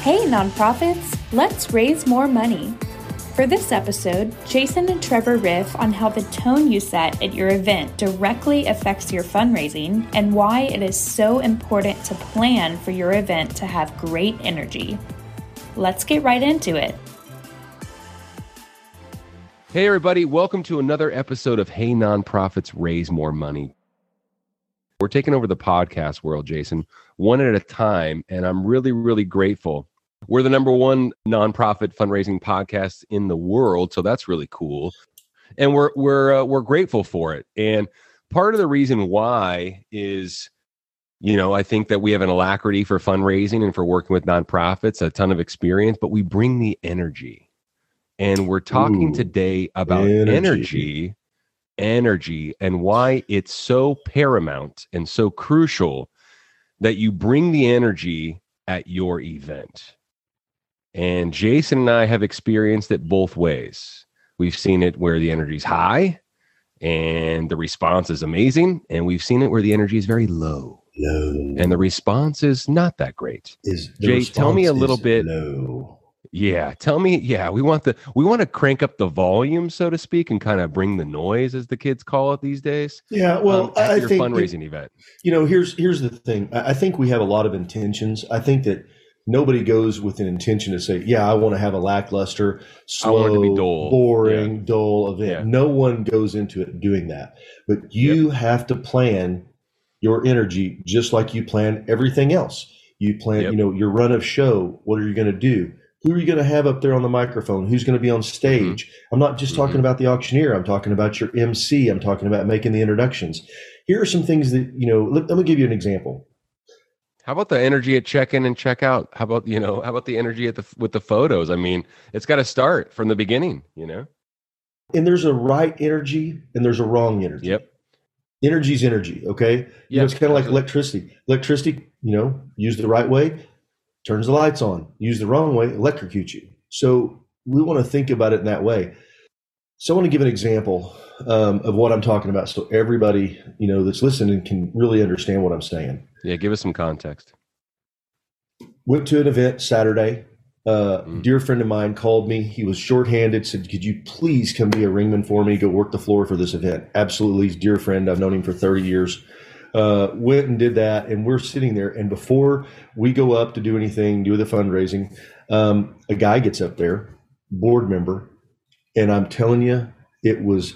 Hey, nonprofits, let's raise more money. For this episode, Jason and Trevor riff on how the tone you set at your event directly affects your fundraising and why it is so important to plan for your event to have great energy. Let's get right into it. Hey, everybody, welcome to another episode of Hey Nonprofits Raise More Money. We're taking over the podcast world, Jason, one at a time, and I'm really, really grateful. We're the number one nonprofit fundraising podcast in the world, so that's really cool, and we're we're uh, we're grateful for it. And part of the reason why is, you know, I think that we have an alacrity for fundraising and for working with nonprofits, a ton of experience, but we bring the energy and we're talking Ooh, today about energy. energy. energy and why it's so paramount and so crucial that you bring the energy at your event and jason and i have experienced it both ways we've seen it where the energy is high and the response is amazing and we've seen it where the energy is very low Low. and the response is not that great is Jay, tell me a little bit- Low. Yeah, tell me. Yeah, we want the we want to crank up the volume, so to speak, and kind of bring the noise, as the kids call it these days. Yeah, well, um, I your think fundraising event. you know here's here's the thing. I I think we have a lot of intentions. I think that nobody goes with an intention to say, "Yeah, I want to have a lackluster, slow, dull." boring, dull event." Yeah. No one goes into it doing that. But you have to plan your energy just like you plan everything else. You plan, Yep. you know, your run of show. What are you going to do? Who are you going to have up there on the microphone? Who's going to be on stage? I'm not just talking Mhm. about the auctioneer. I'm talking about your MC. I'm talking about making the introductions. Here are some things that you know. Let, let me give you an example. How about the energy at check-in and check-out? How about you know? How about the energy at the with the photos? I mean, it's got to start from the beginning. You know. And there's a right energy and there's a wrong energy. Yep. Energy's energy. Okay. You know, it's kind of like electricity. Electricity, you know, use the right way, turns the lights on. Use the wrong way, electrocutes you. So we want to think about it in that way. So I want to give an example um, of what I'm talking about, so everybody you know that's listening can really understand what I'm saying. Yeah. Give us some context. Went to an event Saturday. Uh, Mm. Dear friend of mine called me. He was shorthanded. Said, "Could you please come be a ringman for me? Go work the floor for this event." Absolutely, he's dear friend. I've known him for thirty years. Uh, went and did that, and we're sitting there. And before we go up to do anything, do the fundraising, um, a guy gets up there, board member, and I'm telling you, it was.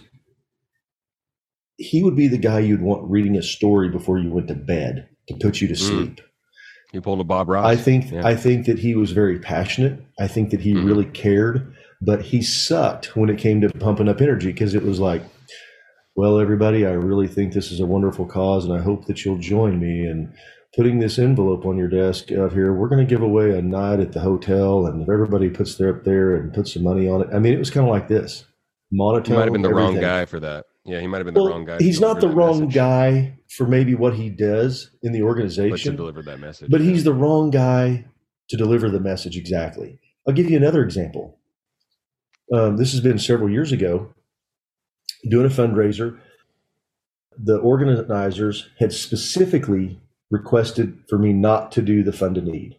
He would be the guy you'd want reading a story before you went to bed to put you to Mm. sleep. You pulled a Bob Ross. I think Yeah. I think that he was very passionate. I think that he Mhm. really cared, but he sucked when it came to pumping up energy because it was like, well, everybody, I really think this is a wonderful cause, and I hope that you'll join me in putting this envelope on your desk out here. We're going to give away a night at the hotel, and if everybody puts their up there and puts some money on it, I mean, it was kind of like this monotone. He might have been the wrong guy for that. Yeah, he might have been the wrong guy. he's not the wrong message, guy for maybe what he does in the organization. but deliver that message. But he's the wrong guy to deliver the message exactly. I'll give you another example. Um, this has been several years ago. Doing a fundraiser, the organizers had specifically requested for me not to do the fund-a-need.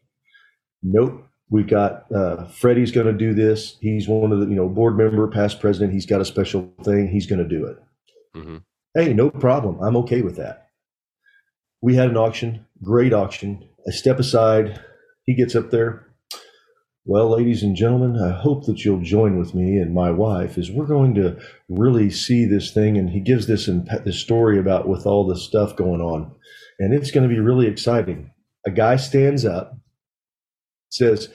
Nope. We got uh, Freddie's going to do this. He's one of the you know board member, past president. He's got a special thing. He's going to do it. Mm-hmm. Hey, no problem. I'm okay with that. We had an auction, great auction. I step aside. He gets up there. Well, ladies and gentlemen, I hope that you'll join with me and my wife as we're going to really see this thing. And he gives this and this story about with all this stuff going on, and it's going to be really exciting. A guy stands up, says,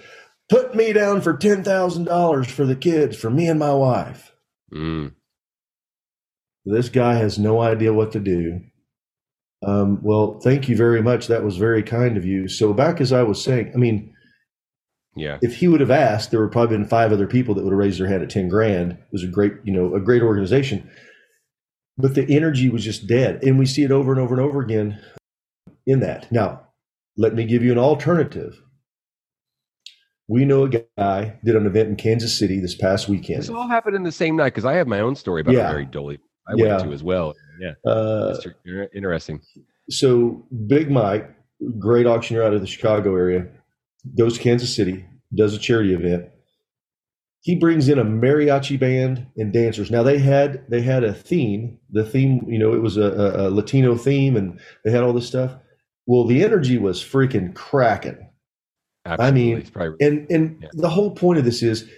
"Put me down for ten thousand dollars for the kids, for me and my wife." Mm. This guy has no idea what to do. Um, well, thank you very much. That was very kind of you. So, back as I was saying, I mean, Yeah. if he would have asked, there would probably been five other people that would have raised their hand at ten grand. It was a great, you know, a great organization, but the energy was just dead, and we see it over and over and over again in that. Now, let me give you an alternative. We know a guy did an event in Kansas City this past weekend. This all happened in the same night because I have my own story about Yeah. very dolly I Yeah. went to as well. Yeah. Uh, interesting. so Big Mike, great auctioneer out of the Chicago area, goes to Kansas City, does a charity event. He brings in a mariachi band and dancers. Now they had they had a theme. The theme, you know, it was a, a Latino theme, and they had all this stuff. Well, the energy was freaking cracking. Absolutely. I mean, probably- And and Yeah. the whole point of this is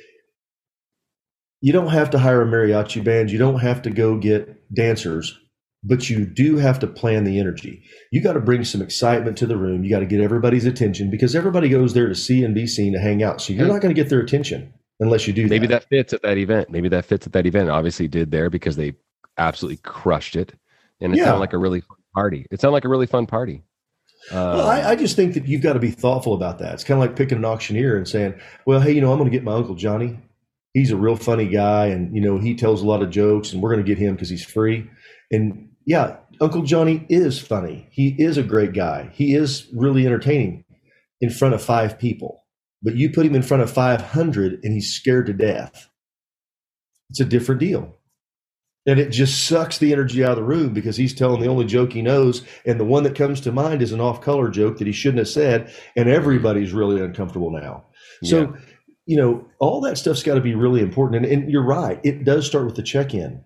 you don't have to hire a mariachi band, you don't have to go get dancers, but you do have to plan the energy. You got to bring some excitement to the room. You got to get everybody's attention because everybody goes there to see and be seen to hang out. So you're not going to get their attention unless you do maybe that. that fits at that event. Maybe that fits at that event. Obviously, did there because they absolutely crushed it, and it Yeah. sounded like a really fun party. It sounded like a really fun party. Um, Well, I, I just think that you've got to be thoughtful about that. It's kind of like picking an auctioneer and saying, "Well, hey, you know, I'm going to get my uncle Johnny. He's a real funny guy, and you know, he tells a lot of jokes, and we're going to get him because he's free." And yeah, Uncle Johnny is funny. He is a great guy. He is really entertaining in front of five people. But you put him in front of 500, and he's scared to death. It's a different deal. And it just sucks the energy out of the room because he's telling the only joke he knows and the one that comes to mind is an off-color joke that he shouldn't have said, and everybody's really uncomfortable now. So, Yeah. you know, all that stuff's got to be really important. And, and you're right; it does start with the check-in.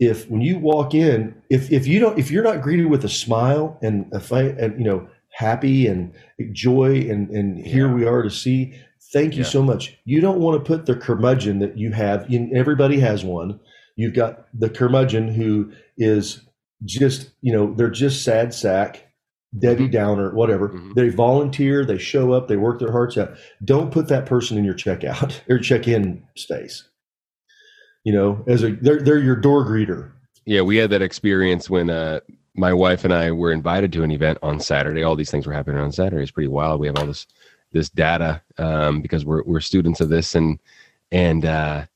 If when you walk in, if if you don't, if you're not greeted with a smile and a fi- and you know happy and joy and and here we are to see, thank you Yeah. so much. You don't want to put the curmudgeon that you have. You, everybody has one. You've got the curmudgeon who is just you know they're just sad sack debbie Mhm. downer whatever Mhm. they volunteer they show up they work their hearts out don't put that person in your checkout or check-in space you know as a they're, they're your door greeter Yeah, we had that experience when uh, my wife and I were invited to an event on Saturday. All these things were happening on Saturday. It's pretty wild. We have all this this data um, because we're we're students of this, and and uh,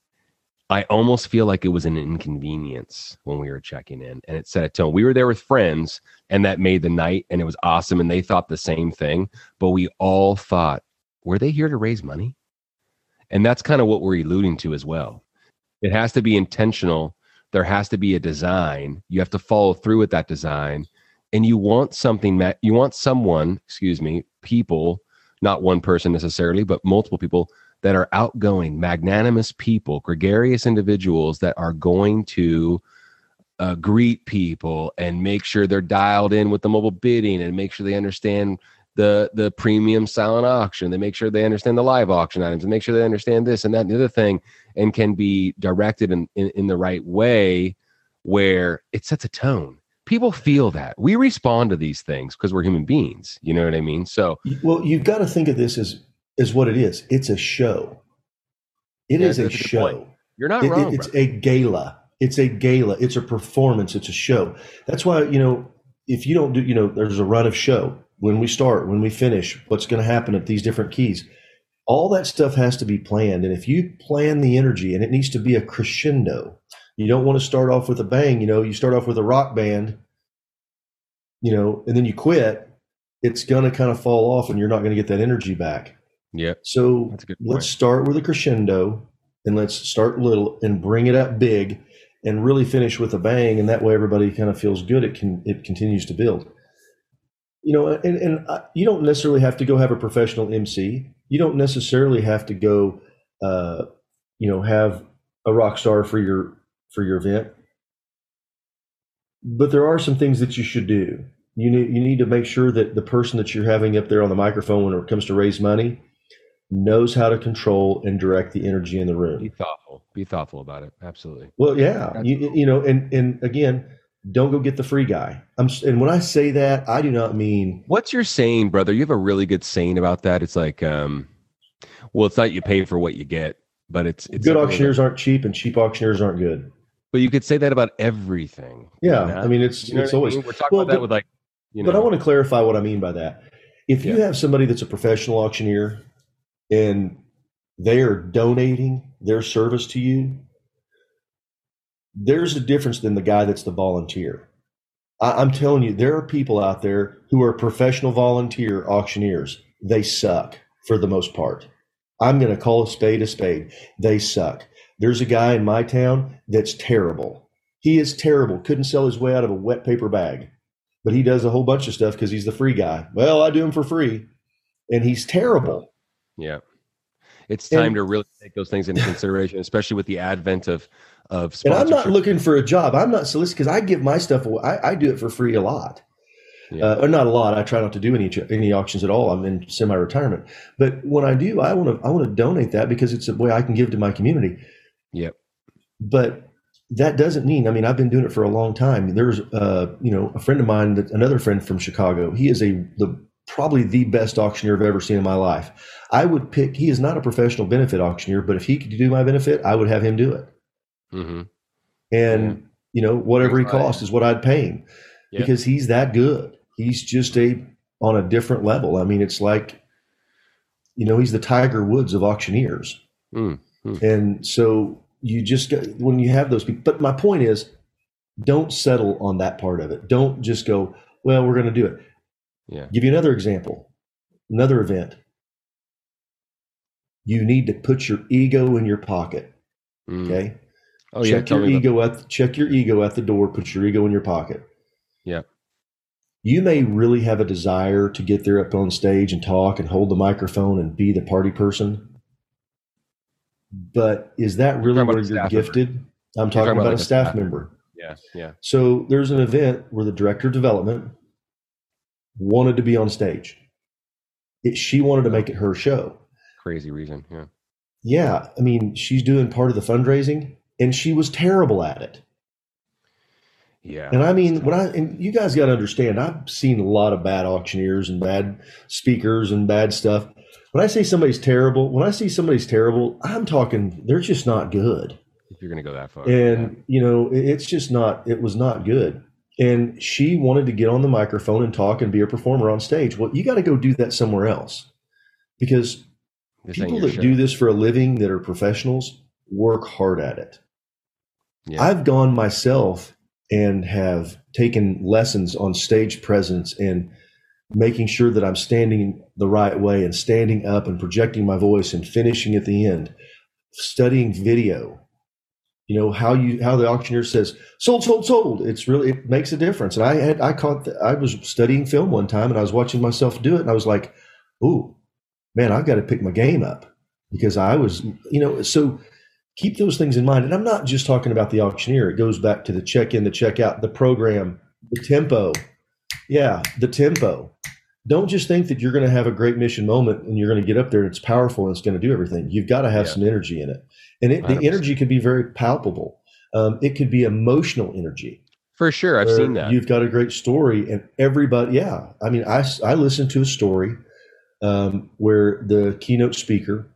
I almost feel like it was an inconvenience when we were checking in, and it set a tone. We were there with friends, and that made the night, and it was awesome, and they thought the same thing. But we all thought, were they here to raise money? And that's kind of what we're alluding to as well. It has to be intentional there has to be a design you have to follow through with that design and you want something you want someone excuse me people not one person necessarily but multiple people that are outgoing magnanimous people gregarious individuals that are going to uh, greet people and make sure they're dialed in with the mobile bidding and make sure they understand the the premium silent auction they make sure they understand the live auction items and make sure they understand this and that and the other thing and can be directed in, in, in the right way where it sets a tone. People feel that. We respond to these things because we're human beings. You know what I mean? So well you've got to think of this as as what it is it's a show It Yeah, is a that's a good show point. you're not It- it- wrong. it's brother. a gala. It's a gala. It's a performance. It's a show. That's why you know if you don't do you know there's a run of show when we start, when we finish, what's going to happen at these different keys. All that stuff has to be planned, and if you plan the energy, and it needs to be a crescendo. You don't want to start off with a bang. You know, you start off with a rock band, you know, and then you quit. It's going to kind of fall off, and you're not going to get that energy back. Yeah, So That's a good let's start with a crescendo and let's start little and bring it up big and really finish with a bang. And that way everybody kind of feels good. It can, it continues to build. You know, and, and uh, you don't necessarily have to go have a professional MC. You don't necessarily have to go, uh, you know, have a rock star for your, for your event. But there are some things that you should do. You need, you need to make sure that the person that you're having up there on the microphone when it comes to raise money knows how to control and direct the energy in the room. be thoughtful. Be thoughtful about it. Absolutely. Well, yeah, you, you know, and and again, don't go get the free guy. I'm and when I say that, I do not mean What's your saying, brother? You have a really good saying about that. It's like, um, well, it's not you pay for what you get, but it's it's good auctioneers aren't cheap and cheap auctioneers aren't good. But you could say that about everything. Yeah, you know? I mean it's You know it's what I always. mean? We're talking well, about that but- with like, you know, But I want to clarify what I mean by that. If you Yeah. have somebody that's a professional auctioneer and they are donating their service to you, there's a difference than the guy that's the volunteer. I, I'm telling you, there are people out there who are professional volunteer auctioneers. They suck for the most part. I'm going to call a spade a spade. They suck. There's a guy in my town that's terrible. He is terrible. Couldn't sell his way out of a wet paper bag but he does a whole bunch of stuff because he's the free guy. Well, I do him for free. and he's terrible. Yeah. It's time And- to really take those things into consideration, especially with the advent of of And I'm not looking for a job. I'm not soliciting because I give my stuff away. I, I do it for free a lot. Yeah. Uh, or not a lot. I try not to do any any auctions at all. I'm in semi-retirement. But when I do, I want to I want to donate that because it's a way I can give to my community. Yep. But that doesn't mean. I mean, I've been doing it for a long time. There's, uh, you know, a friend of mine, that another friend from Chicago. He is a the probably the best auctioneer I've ever seen in my life. I would pick. He is not a professional benefit auctioneer, but if he could do my benefit, I would have him do it. hmm And Yeah. you know, whatever he costs is what I'd pay him Yeah. because he's that good. He's just a on a different level. I mean, it's like, you know, he's the Tiger Woods of auctioneers. Mm, mm. And so you just when you have those people. But my point is, don't settle on that part of it. Don't just go, well, we're going to do it. Yeah. Give you another example, another event. You need to put your ego in your pocket. Mm. Okay. Oh check Tell your about- ego at check your ego at the door. Put your ego in your pocket. Yeah. You may really have a desire to get there up on stage and talk and hold the microphone and be the party person, but is that really where you're gifted? I'm talking, talking about about, like a staff staff member. Yeah. Yeah. So there's an event where the director of development wanted to be on stage. It, she wanted to make it her show. Crazy reason. Yeah. Yeah, I mean, she's doing part of the fundraising, and she was terrible at it. Yeah. And I mean, when I and you guys got to understand, I've seen a lot of bad auctioneers and bad speakers and bad stuff. When I say somebody's terrible, when I see somebody's terrible, I'm talking they're just not good. if you're gonna go that far. And you know, it's just not. It was not good. And she wanted to get on the microphone and talk and be a performer on stage. Well, you got to go do that somewhere else, because This people that show. do this for a living that are professionals work hard at it. Yeah. I've gone myself and have taken lessons on stage presence and making sure that I'm standing the right way and standing up and projecting my voice and finishing at the end, studying video. You know how you how the auctioneer says sold sold sold. It's really it makes a difference. And I had I caught the, I was studying film one time and I was watching myself do it and I was like, ooh, man, I've got to pick my game up because I was you know so keep those things in mind. And I'm not just talking about the auctioneer. It goes back to the check in, the check out, the program, the tempo. Yeah, the tempo. Don't just think that you're going to have a great mission moment and you're going to get up there and it's powerful and it's going to do everything. You've got to have Yeah. some energy in it. And it, the energy could be very palpable. Um, it could be emotional energy. For sure. I've seen that. You've got a great story, and everybody, yeah. I mean, I, I listened to a story um, where the keynote speaker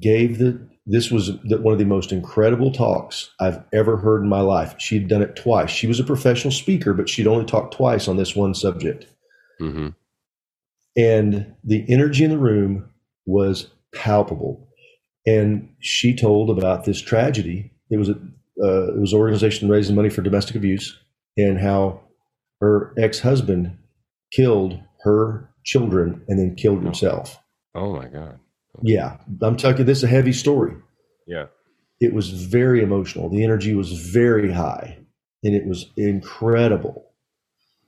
gave the, this was the, one of the most incredible talks I've ever heard in my life. She'd done it twice. She was a professional speaker, but she'd only talked twice on this one subject. Hmm And the energy in the room was palpable. And she told about this tragedy. It was a uh, it was an organization raising money for domestic abuse, and how her ex husband killed her children and then killed himself. Oh my God. Yeah, I'm talking. This is a heavy story. Yeah. It was very emotional. The energy was very high, and it was incredible.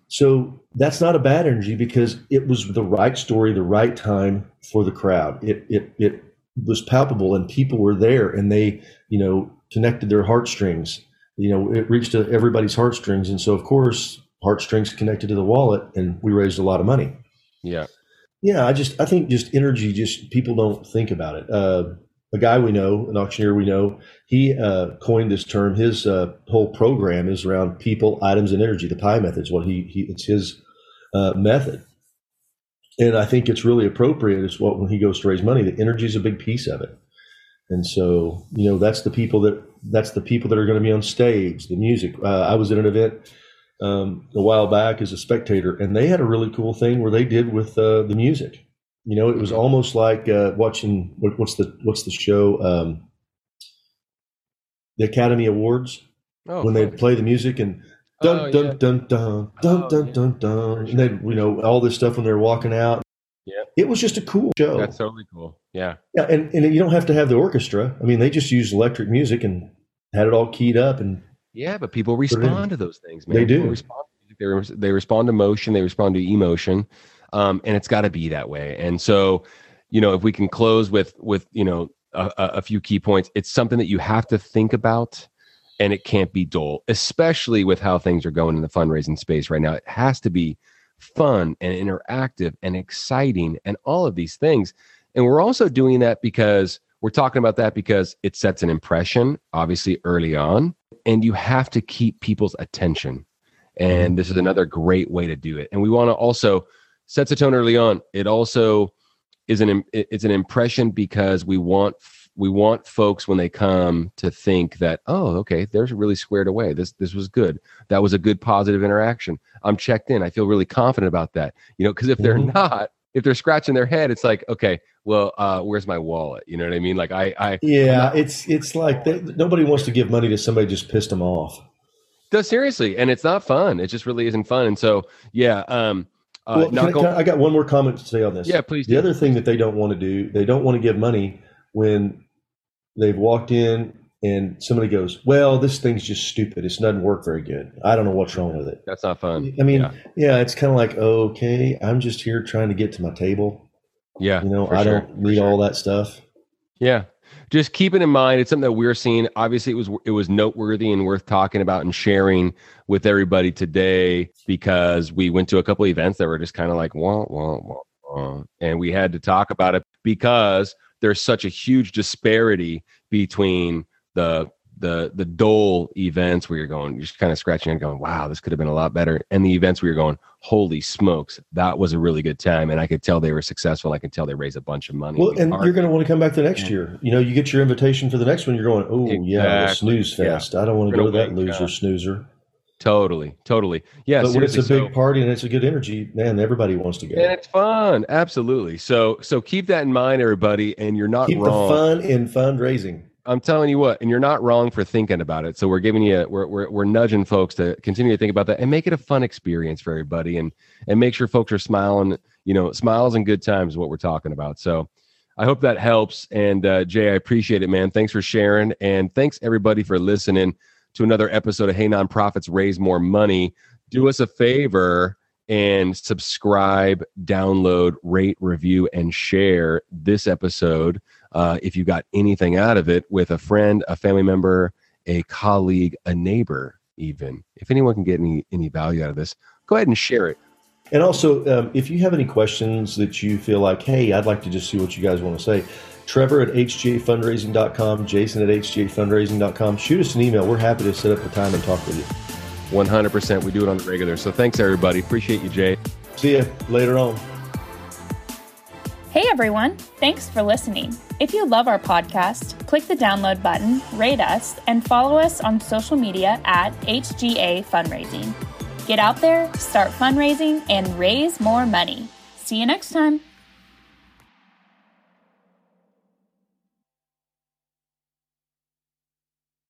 So that's not a bad energy because it was the right story, the right time for the crowd. It it it was palpable, and people were there, and they you know connected their heartstrings. You know, it reached to everybody's heartstrings, and so of course heartstrings connected to the wallet, and we raised a lot of money. Yeah. Yeah, I just I think just energy, just people don't think about it. Uh, a guy we know, an auctioneer we know, he uh, coined this term. His uh, whole program is around people, items, and energy. The pie method is what he, he it's his uh, method, and I think it's really appropriate. Is what when he goes to raise money, the energy is a big piece of it, and so you know that's the people that that's the people that are going to be on stage, the music. Uh, I was at an event um, a while back as a spectator, and they had a really cool thing where they did with uh, the music. You know, it was almost like uh, watching what, what's the what's the show, um, the Academy Awards Oh, when they play the music and dun Oh, dun, yeah. dun dun dun Oh, dun yeah. dun dun and they you know all this stuff when they're walking out. Yeah. it was just a cool show. That's totally cool. Yeah. yeah, and and you don't have to have the orchestra. I mean, they just used electric music and had it all keyed up and Yeah, but people respond to those things, man. They do. People respond, they, res- they respond to motion. They respond to emotion. Um, and it's got to be that way. And so, you know, if we can close with with you know a, a few key points, it's something that you have to think about, and it can't be dull, especially with how things are going in the fundraising space right now. It has to be fun and interactive and exciting and all of these things. And we're also doing that because we're talking about that because it sets an impression, obviously, early on, and you have to keep people's attention. And mm-hmm. this is another great way to do it. And we want to also sets a tone early on. It also is an it's an impression because we want we want folks when they come to think that oh okay there's really squared away. This this was good. That was a good positive interaction. I'm checked in. I feel really confident about that. You know because if they're mm-hmm. not if they're scratching their head it's like okay well uh where's my wallet? You know what i mean? Like i i yeah not, it's it's like they, nobody wants to give money to somebody just pissed them off. No seriously. And it's not fun. It just really isn't fun. And so yeah um uh, well, I, I, I, got one more comment to say on this. Yeah, please. The do. other thing that they don't want to do, they don't want to give money when they've walked in and somebody goes, "Well, this thing's just stupid. It doesn't work very good. I don't know what's wrong with it." That's not fun. I mean, yeah, yeah it's kind of like, okay, I'm just here trying to get to my table. Yeah, you know, I sure, don't need sure. all that stuff. Yeah, just keep it in mind. It's something that we're seeing. Obviously, it was it was noteworthy and worth talking about and sharing with everybody today because we went to a couple events that were just kind of like wah, wah, wah, wah, and we had to talk about it because there's such a huge disparity between the the the dole events where you're going you're just kind of scratching and going wow this could have been a lot better and the events where you're going holy smokes that was a really good time and i could tell they were successful i could tell they raised a bunch of money well and you're going to want to come back the next year you know you get your invitation for the next one you're going oh exactly. yeah snooze fest yeah. i don't want to go to that loser snoozer Totally, totally. Yeah, but when it's a big so, party and it's a good energy, man, everybody wants to go. And it's fun, absolutely. So, so keep that in mind, everybody. And you're not keep wrong. the fun in fundraising. I'm telling you what, and you're not wrong for thinking about it. So we're giving you, we're, we're, we're nudging folks to continue to think about that and make it a fun experience for everybody, and and make sure folks are smiling. You know, smiles and good times is what we're talking about. So. I hope that helps. And uh, Jay, I appreciate it, man. Thanks for sharing. And thanks everybody for listening to another episode of Hey Nonprofits Raise More Money. Do us a favor and subscribe, download, rate, review, and share this episode uh, if you got anything out of it with a friend, a family member, a colleague, a neighbor, even. If anyone can get any, any value out of this, go ahead and share it. And also, um, if you have any questions that you feel like, hey, I'd like to just see what you guys want to say, Trevor at hgafundraising.com, Jason at hgafundraising.com. Shoot us an email. We're happy to set up a time and talk with you. 100%. We do it on the regular. So thanks, everybody. Appreciate you, Jay. See you later on. Hey, everyone. Thanks for listening. If you love our podcast, click the download button, rate us, and follow us on social media at HGA Fundraising. Get out there, start fundraising, and raise more money. See you next time.